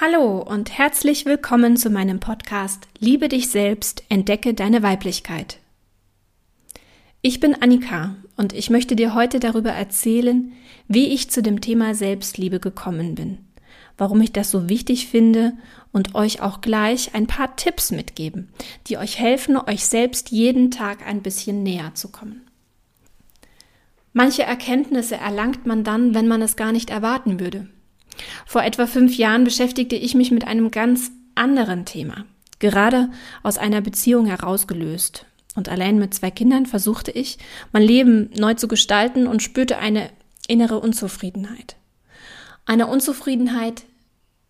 Hallo und herzlich willkommen zu meinem Podcast Liebe dich selbst, entdecke deine Weiblichkeit. Ich bin Annika und ich möchte dir heute darüber erzählen, wie ich zu dem Thema Selbstliebe gekommen bin, warum ich das so wichtig finde und euch auch gleich ein paar Tipps mitgeben, die euch helfen, euch selbst jeden Tag ein bisschen näher zu kommen. Manche Erkenntnisse erlangt man dann, wenn man es gar nicht erwarten würde. Vor etwa fünf Jahren beschäftigte ich mich mit einem ganz anderen Thema, gerade aus einer Beziehung herausgelöst. Und allein mit zwei Kindern versuchte ich, mein Leben neu zu gestalten und spürte eine innere Unzufriedenheit. Eine Unzufriedenheit,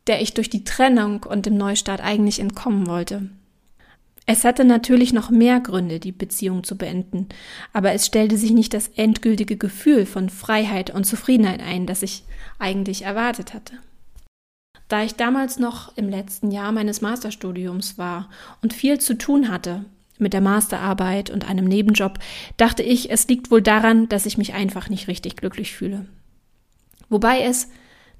der ich durch die Trennung und dem Neustart eigentlich entkommen wollte. Es hatte natürlich noch mehr Gründe, die Beziehung zu beenden, aber es stellte sich nicht das endgültige Gefühl von Freiheit und Zufriedenheit ein, das ich eigentlich erwartet hatte. Da ich damals noch im letzten Jahr meines Masterstudiums war und viel zu tun hatte mit der Masterarbeit und einem Nebenjob, dachte ich, es liegt wohl daran, dass ich mich einfach nicht richtig glücklich fühle. Wobei es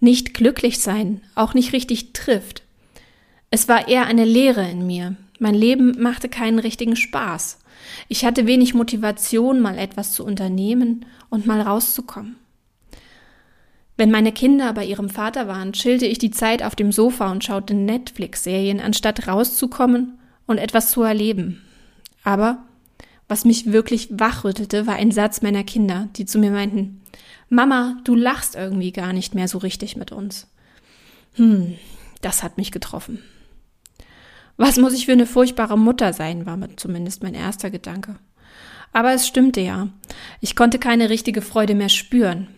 nicht glücklich sein auch nicht richtig trifft. Es war eher eine Leere in mir, mein Leben machte keinen richtigen Spaß. Ich hatte wenig Motivation, mal etwas zu unternehmen und mal rauszukommen. Wenn meine Kinder bei ihrem Vater waren, chillte ich die Zeit auf dem Sofa und schaute Netflix-Serien, anstatt rauszukommen und etwas zu erleben. Aber was mich wirklich wachrüttelte, war ein Satz meiner Kinder, die zu mir meinten, Mama, du lachst irgendwie gar nicht mehr so richtig mit uns. Hm, das hat mich getroffen. Was muss ich für eine furchtbare Mutter sein, war zumindest mein erster Gedanke. Aber es stimmte ja. Ich konnte keine richtige Freude mehr spüren.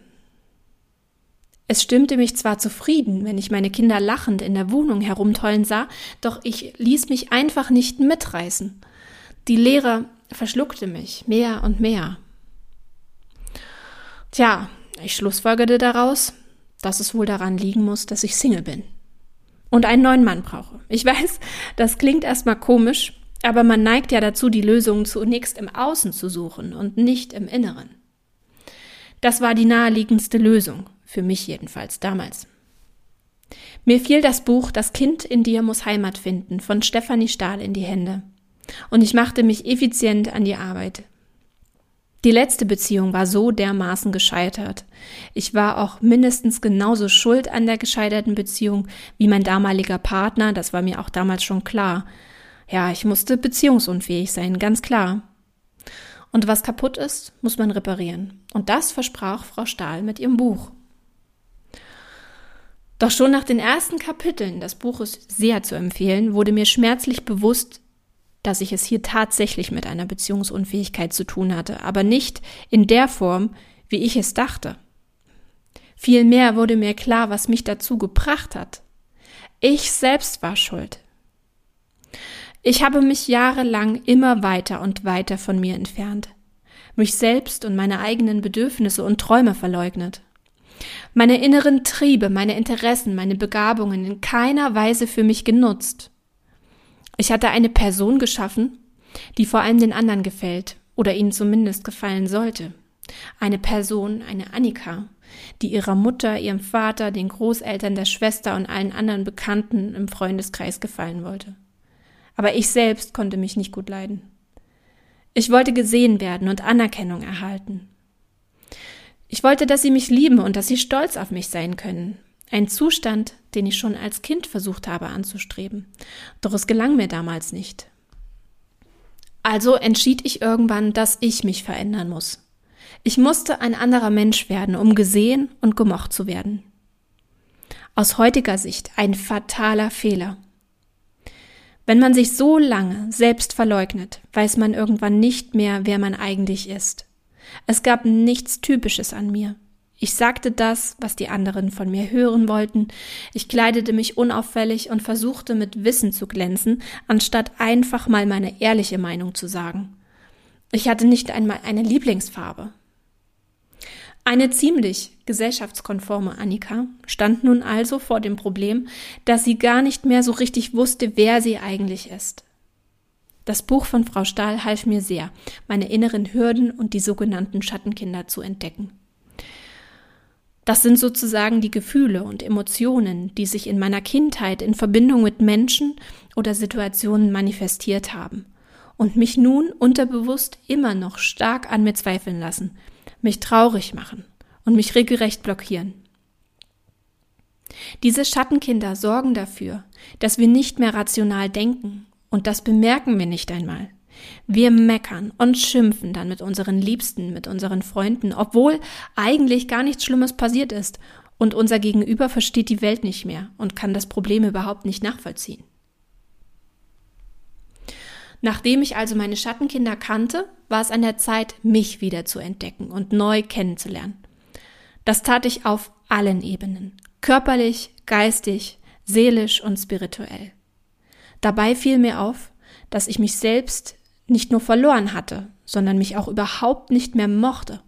Es stimmte mich zwar zufrieden, wenn ich meine Kinder lachend in der Wohnung herumtollen sah, doch ich ließ mich einfach nicht mitreißen. Die Leere verschluckte mich mehr und mehr. Tja, ich schlussfolgerte daraus, dass es wohl daran liegen muss, dass ich Single bin und einen neuen Mann brauche. Ich weiß, das klingt erstmal komisch, aber man neigt ja dazu, die Lösungen zunächst im Außen zu suchen und nicht im Inneren. Das war die naheliegendste Lösung, für mich jedenfalls damals. Mir fiel das Buch Das Kind in dir muss Heimat finden von Stefanie Stahl in die Hände. Und ich machte mich effizient an die Arbeit. Die letzte Beziehung war so dermaßen gescheitert. Ich war auch mindestens genauso schuld an der gescheiterten Beziehung wie mein damaliger Partner, das war mir auch damals schon klar. Ja, ich musste beziehungsunfähig sein, ganz klar. Und was kaputt ist, muss man reparieren. Und das versprach Frau Stahl mit ihrem Buch. Doch schon nach den ersten Kapiteln des Buches sehr zu empfehlen, wurde mir schmerzlich bewusst, dass ich es hier tatsächlich mit einer Beziehungsunfähigkeit zu tun hatte, aber nicht in der Form, wie ich es dachte. Vielmehr wurde mir klar, was mich dazu gebracht hat. Ich selbst war schuld. Ich habe mich jahrelang immer weiter und weiter von mir entfernt, mich selbst und meine eigenen Bedürfnisse und Träume verleugnet. Meine inneren Triebe, meine Interessen, meine Begabungen in keiner Weise für mich genutzt. Ich hatte eine Person geschaffen, die vor allem den anderen gefällt oder ihnen zumindest gefallen sollte. Eine Person, eine Annika, die ihrer Mutter, ihrem Vater, den Großeltern, der Schwester und allen anderen Bekannten im Freundeskreis gefallen wollte. Aber ich selbst konnte mich nicht gut leiden. Ich wollte gesehen werden und Anerkennung erhalten. Ich wollte, dass sie mich lieben und dass sie stolz auf mich sein können. Ein Zustand, den ich schon als Kind versucht habe anzustreben. Doch es gelang mir damals nicht. Also entschied ich irgendwann, dass ich mich verändern muss. Ich musste ein anderer Mensch werden, um gesehen und gemocht zu werden. Aus heutiger Sicht ein fataler Fehler. Wenn man sich so lange selbst verleugnet, weiß man irgendwann nicht mehr, wer man eigentlich ist. Es gab nichts Typisches an mir. Ich sagte das, was die anderen von mir hören wollten. Ich kleidete mich unauffällig und versuchte mit Wissen zu glänzen, anstatt einfach mal meine ehrliche Meinung zu sagen. Ich hatte nicht einmal eine Lieblingsfarbe. Eine ziemlich gesellschaftskonforme Annika stand nun also vor dem Problem, dass sie gar nicht mehr so richtig wusste, wer sie eigentlich ist. Das Buch von Frau Stahl half mir sehr, meine inneren Hürden und die sogenannten Schattenkinder zu entdecken. Das sind sozusagen die Gefühle und Emotionen, die sich in meiner Kindheit in Verbindung mit Menschen oder Situationen manifestiert haben und mich nun unterbewusst immer noch stark an mir zweifeln lassen, mich traurig machen und mich regelrecht blockieren. Diese Schattenkinder sorgen dafür, dass wir nicht mehr rational denken, und das bemerken wir nicht einmal. Wir meckern und schimpfen dann mit unseren Liebsten, mit unseren Freunden, obwohl eigentlich gar nichts Schlimmes passiert ist und unser Gegenüber versteht die Welt nicht mehr und kann das Problem überhaupt nicht nachvollziehen. Nachdem ich also meine Schattenkinder kannte, war es an der Zeit, mich wieder zu entdecken und neu kennenzulernen. Das tat ich auf allen Ebenen, körperlich, geistig, seelisch und spirituell. Dabei fiel mir auf, dass ich mich selbst nicht nur verloren hatte, sondern mich auch überhaupt nicht mehr mochte.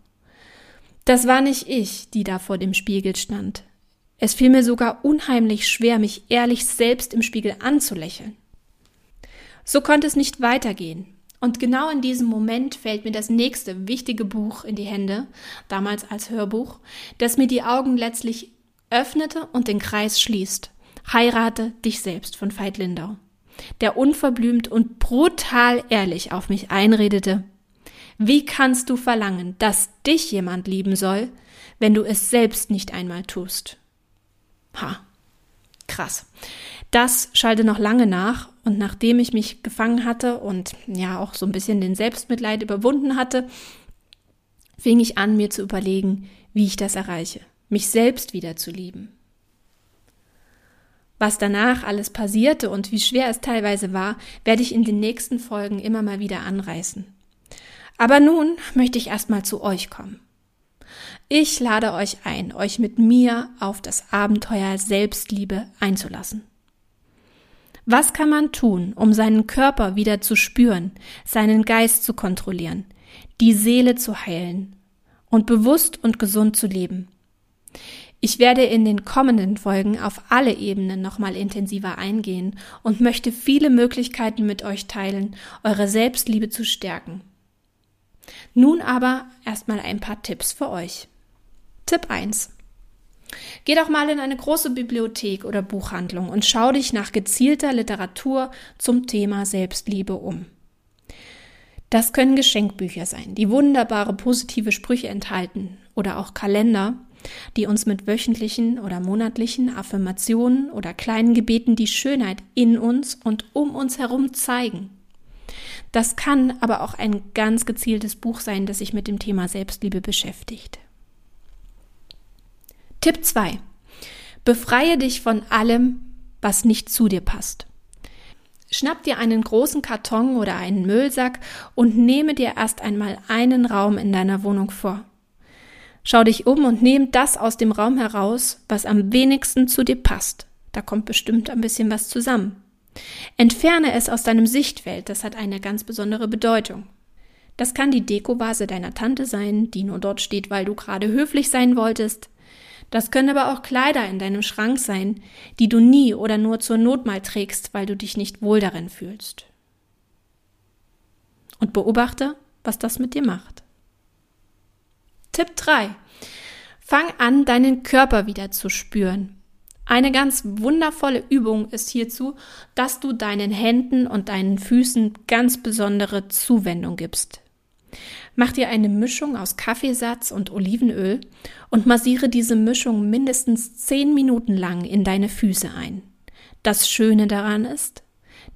Das war nicht ich, die da vor dem Spiegel stand. Es fiel mir sogar unheimlich schwer, mich ehrlich selbst im Spiegel anzulächeln. So konnte es nicht weitergehen. Und genau in diesem Moment fällt mir das nächste wichtige Buch in die Hände, damals als Hörbuch, das mir die Augen letztlich öffnete und den Kreis schließt. Heirate dich selbst von Veit Lindau der unverblümt und brutal ehrlich auf mich einredete. Wie kannst du verlangen, dass dich jemand lieben soll, wenn du es selbst nicht einmal tust? Ha, krass. Das schalte noch lange nach und nachdem ich mich gefangen hatte und ja auch so ein bisschen den Selbstmitleid überwunden hatte, fing ich an, mir zu überlegen, wie ich das erreiche, mich selbst wieder zu lieben. Was danach alles passierte und wie schwer es teilweise war, werde ich in den nächsten Folgen immer mal wieder anreißen. Aber nun möchte ich erstmal zu euch kommen. Ich lade euch ein, euch mit mir auf das Abenteuer Selbstliebe einzulassen. Was kann man tun, um seinen Körper wieder zu spüren, seinen Geist zu kontrollieren, die Seele zu heilen und bewusst und gesund zu leben? Ich werde in den kommenden Folgen auf alle Ebenen nochmal intensiver eingehen und möchte viele Möglichkeiten mit euch teilen, eure Selbstliebe zu stärken. Nun aber erstmal ein paar Tipps für euch. Tipp 1. Geh doch mal in eine große Bibliothek oder Buchhandlung und schau dich nach gezielter Literatur zum Thema Selbstliebe um. Das können Geschenkbücher sein, die wunderbare positive Sprüche enthalten oder auch Kalender, die uns mit wöchentlichen oder monatlichen Affirmationen oder kleinen Gebeten die Schönheit in uns und um uns herum zeigen. Das kann aber auch ein ganz gezieltes Buch sein, das sich mit dem Thema Selbstliebe beschäftigt. Tipp 2. Befreie dich von allem, was nicht zu dir passt. Schnapp dir einen großen Karton oder einen Müllsack und nehme dir erst einmal einen Raum in deiner Wohnung vor. Schau dich um und nimm das aus dem Raum heraus, was am wenigsten zu dir passt. Da kommt bestimmt ein bisschen was zusammen. Entferne es aus deinem Sichtfeld, das hat eine ganz besondere Bedeutung. Das kann die Dekovase deiner Tante sein, die nur dort steht, weil du gerade höflich sein wolltest. Das können aber auch Kleider in deinem Schrank sein, die du nie oder nur zur Not mal trägst, weil du dich nicht wohl darin fühlst. Und beobachte, was das mit dir macht. Tipp 3. Fang an, deinen Körper wieder zu spüren. Eine ganz wundervolle Übung ist hierzu, dass du deinen Händen und deinen Füßen ganz besondere Zuwendung gibst. Mach dir eine Mischung aus Kaffeesatz und Olivenöl und massiere diese Mischung mindestens 10 Minuten lang in deine Füße ein. Das Schöne daran ist,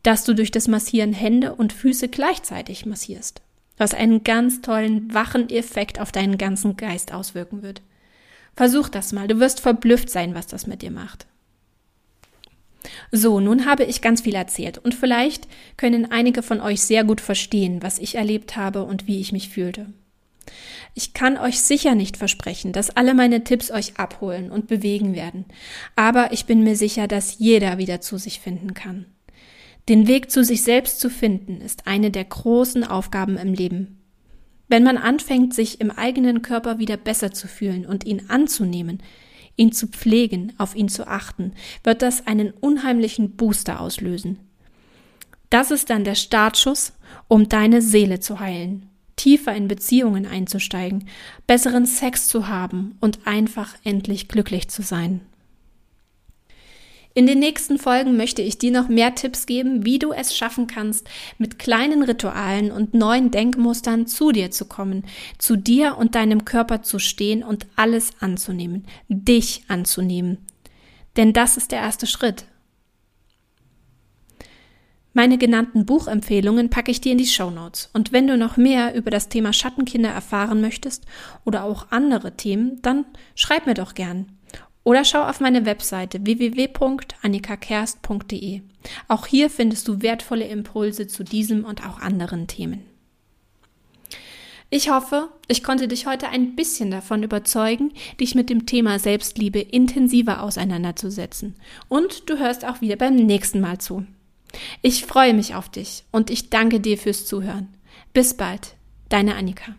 dass du durch das Massieren Hände und Füße gleichzeitig massierst was einen ganz tollen, wachen Effekt auf deinen ganzen Geist auswirken wird. Versuch das mal, du wirst verblüfft sein, was das mit dir macht. So, nun habe ich ganz viel erzählt und vielleicht können einige von euch sehr gut verstehen, was ich erlebt habe und wie ich mich fühlte. Ich kann euch sicher nicht versprechen, dass alle meine Tipps euch abholen und bewegen werden, aber ich bin mir sicher, dass jeder wieder zu sich finden kann. Den Weg zu sich selbst zu finden, ist eine der großen Aufgaben im Leben. Wenn man anfängt, sich im eigenen Körper wieder besser zu fühlen und ihn anzunehmen, ihn zu pflegen, auf ihn zu achten, wird das einen unheimlichen Booster auslösen. Das ist dann der Startschuss, um deine Seele zu heilen, tiefer in Beziehungen einzusteigen, besseren Sex zu haben und einfach endlich glücklich zu sein. In den nächsten Folgen möchte ich dir noch mehr Tipps geben, wie du es schaffen kannst, mit kleinen Ritualen und neuen Denkmustern zu dir zu kommen, zu dir und deinem Körper zu stehen und alles anzunehmen, dich anzunehmen. Denn das ist der erste Schritt. Meine genannten Buchempfehlungen packe ich dir in die Show Notes. Und wenn du noch mehr über das Thema Schattenkinder erfahren möchtest oder auch andere Themen, dann schreib mir doch gern. Oder schau auf meine Webseite www.annikakerst.de. Auch hier findest du wertvolle Impulse zu diesem und auch anderen Themen. Ich hoffe, ich konnte dich heute ein bisschen davon überzeugen, dich mit dem Thema Selbstliebe intensiver auseinanderzusetzen. Und du hörst auch wieder beim nächsten Mal zu. Ich freue mich auf dich und ich danke dir fürs Zuhören. Bis bald, deine Annika.